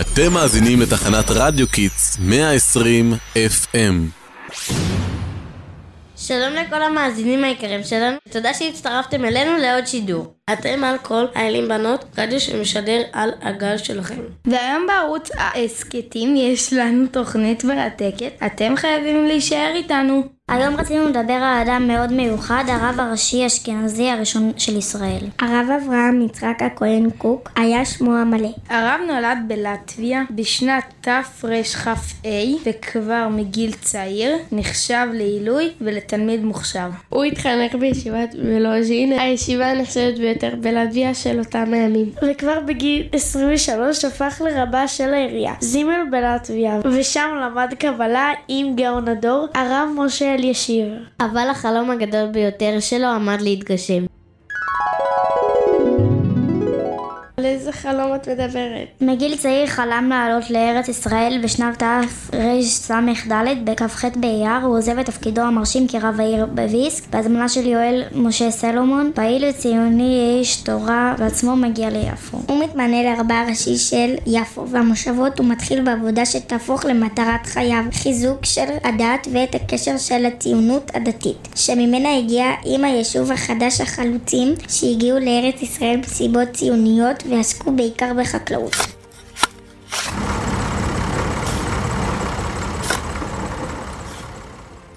אתם מאזינים לתחנת רדיו Kids 120 FM. שלום לכל המאזינים היקרים שלנו, תודה שהצטרפתם אלינו לעוד שידור. אתם על כל האלים בנות, רדיו שמשדר על הגל שלכם. והיום בערוץ ההסכתים יש לנו תוכנית מרתקת, אתם חייבים להישאר איתנו. היום רצינו לדבר על אדם מאוד מיוחד, הרב הראשי האשכנזי הראשון של ישראל. הרב אברהם יצחק הכהן קוק היה שמו המלא. הרב נולד בלטביה בשנת תרכ"ה, וכבר מגיל צעיר נחשב לעילוי ולתלמיד מוכשר. הוא התחנך בישיבת מלוז'ין, הישיבה הנחשבת ביותר בלטביה של אותם הימים. וכבר בגיל 23 הפך לרבה של העירייה, זימל בלטביה, ושם למד קבלה עם גאון הדור, הרב משה ישיר. אבל החלום הגדול ביותר שלו עמד להתגשם. איזה חלום את מדברת? מגיל צעיר חלם לעלות לארץ ישראל בשנת תרס"ד בכ"ח באייר הוא עוזב את תפקידו המרשים כרב העיר בוויסק בהזמנה של יואל משה סלומון פעיל וציוני איש תורה ועצמו מגיע ליפו. הוא מתמנה לרבה הראשי של יפו והמושבות הוא מתחיל בעבודה שתהפוך למטרת חייו חיזוק של הדת ואת הקשר של הציונות הדתית שממנה הגיע עם היישוב החדש החלוצים שהגיעו לארץ ישראל בסיבות ציוניות ועסקו בעיקר בחקלאות.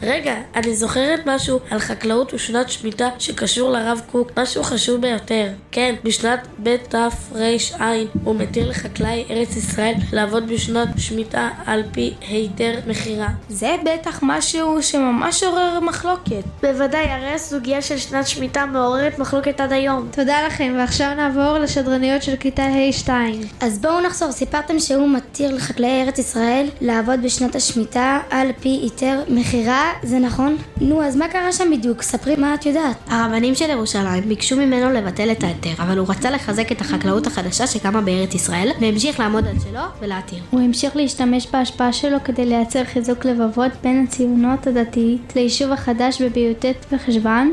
רגע, אני זוכרת משהו על חקלאות ושנת שמיטה שקשור לרב קוק, משהו חשוב ביותר. כן, בשנת בתר"ע הוא מתיר לחקלאי ארץ ישראל לעבוד בשנת שמיטה על פי היתר מכירה. זה בטח משהו שממש עורר מחלוקת. בוודאי, הרי הסוגיה של שנת שמיטה מעוררת מחלוקת עד היום. תודה לכם, ועכשיו נעבור לשדרניות של כיתה ה'2. אז בואו נחזור, סיפרתם שהוא מתיר לחקלאי ארץ ישראל לעבוד בשנת השמיטה על פי היתר מכירה זה נכון? נו, אז מה קרה שם בדיוק? ספרי מה את יודעת. הרבנים של ירושלים ביקשו ממנו לבטל את ההיתר, אבל הוא רצה לחזק את החקלאות החדשה שקמה בארץ ישראל, והמשיך לעמוד על שלו ולהתיר. הוא המשיך להשתמש בהשפעה שלו כדי לייצר חיזוק לבבות בין הציונות הדתית ליישוב החדש בבי"ט בחשוון,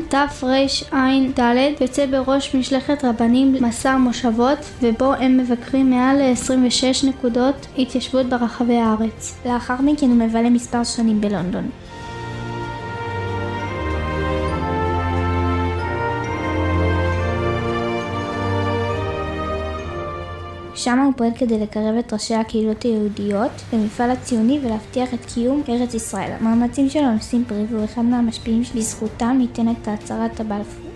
תרע"ד, יוצא בראש משלחת רבנים מסע מושבות, ובו הם מבקרים מעל ל-26 נקודות התיישבות ברחבי הארץ. לאחר מכן הוא מבלה מספר שנים בלונדון. שם הוא פועל כדי לקרב את ראשי הקהילות היהודיות למפעל הציוני ולהבטיח את קיום ארץ ישראל. המאמצים שלו נושאים פרי והוא אחד מהמשפיעים שבזכותם ניתנת הצהרת הבלפור.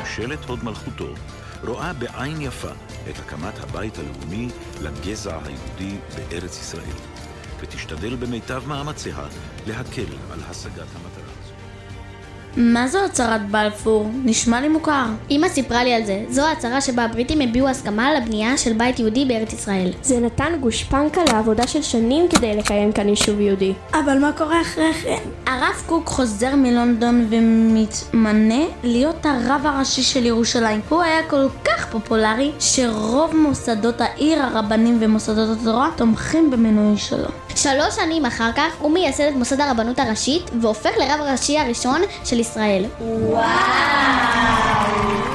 ממשלת הוד מלכותו רואה בעין יפה את הקמת הבית הלאומי לגזע היהודי בארץ ישראל, ותשתדל במיטב מאמציה להקל על השגת המטרה. מה זו הצהרת בלפור? נשמע לי מוכר. אמא סיפרה לי על זה. זו ההצהרה שבה הבריטים הביעו הסכמה לבנייה של בית יהודי בארץ ישראל. זה נתן גושפנקה לעבודה של שנים כדי לקיים כאן יישוב יהודי. אבל מה קורה אחרי כן? הרב קוק חוזר מלונדון ומתמנה להיות הרב הראשי של ירושלים. הוא היה כל כך פופולרי, שרוב מוסדות העיר, הרבנים ומוסדות התורה תומכים במינוי שלו. שלוש שנים אחר כך הוא מייסד את מוסד הרבנות הראשית והופך לרב הראשי הראשון של ישראל. וואו!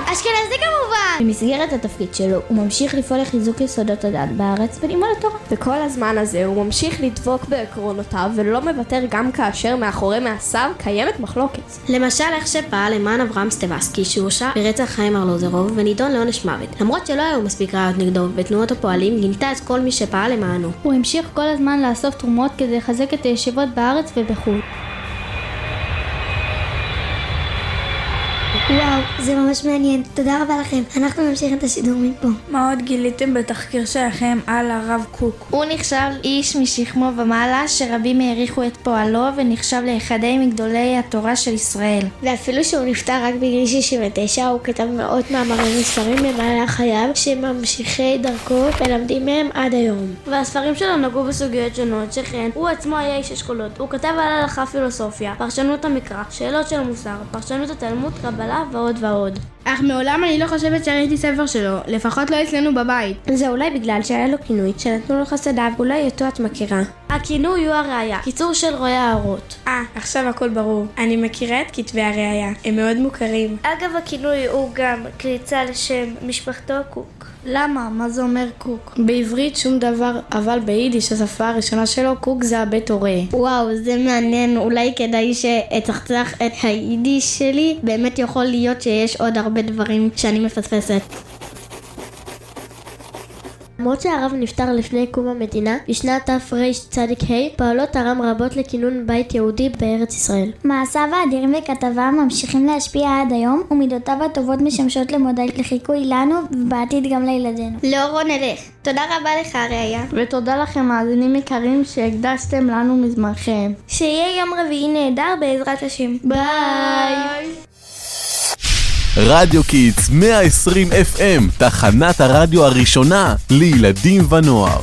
אשכנזי כמובן! במסגרת התפקיד שלו הוא ממשיך לפעול לחיזוק יסודות הדת בארץ ולימוד התורה. וכל הזמן הזה הוא ממשיך לדבוק בעקרונותיו ולא מוותר גם כאשר מאחורי מעשיו קיימת מחלוקת. למשל איך שפעל למען אברהם סטבסקי שהורשע ברצח חיים ארלוזרוב ונידון לעונש מוות. למרות שלא היו מספיק ראיות נגדו ותנועת הפועלים גינתה את כל מי שפעל למענו. הוא המשיך כל הזמן לאסוף תרומות כדי לחזק את הישיבות בארץ ובחו"ל. וואו, זה ממש מעניין. תודה רבה לכם. אנחנו נמשיך את השידור מפה. מה עוד גיליתם בתחקיר שלכם על הרב קוק? הוא נחשב איש משכמו ומעלה, שרבים העריכו את פועלו ונחשב לאחדי מגדולי התורה של ישראל. ואפילו שהוא נפטר רק בגיל 69, הוא כתב מאות מאמרים וספרים במהלך חייו, שממשיכי דרכו מלמדים מהם עד היום. והספרים שלו נגעו בסוגיות שונות, שכן הוא עצמו היה איש אשכולות. הוא כתב על הלכה פילוסופיה, פרשנות המקרא, שאלות של מוסר, פרשנות התלמוד, קבלה ועוד ועוד. אך מעולם אני לא חושבת שראיתי ספר שלו, לפחות לא אצלנו בבית. זה אולי בגלל שהיה לו כינוי שנתנו לו חסדיו, אולי אותו את מכירה. הכינוי הוא הראייה, קיצור של רועי הערות. אה, עכשיו הכל ברור. אני מכירה את כתבי הראייה, הם מאוד מוכרים. אגב, הכינוי הוא גם קריצה לשם משפחתו. למה? מה זה אומר קוק? בעברית שום דבר, אבל ביידיש השפה הראשונה שלו, קוק זה הבית הורה. וואו, זה מעניין, אולי כדאי שאצחצח את היידיש שלי? באמת יכול להיות שיש עוד הרבה דברים שאני מפספסת. למרות שהרב נפטר לפני קום המדינה, בשנת תרצ"ה פועלות הרם רבות לכינון בית יהודי בארץ ישראל. מעשיו האדירים וכתביו ממשיכים להשפיע עד היום, ומידותיו הטובות משמשות למודל לחיקוי לנו, ובעתיד גם לילדינו. לאורו נלך. תודה רבה לך, ראיה. ותודה לכם, מאזינים יקרים, שהקדשתם לנו מזמנכם. שיהיה יום רביעי נהדר בעזרת השם. ביי! רדיו קיטס 120 FM, תחנת הרדיו הראשונה לילדים ונוער.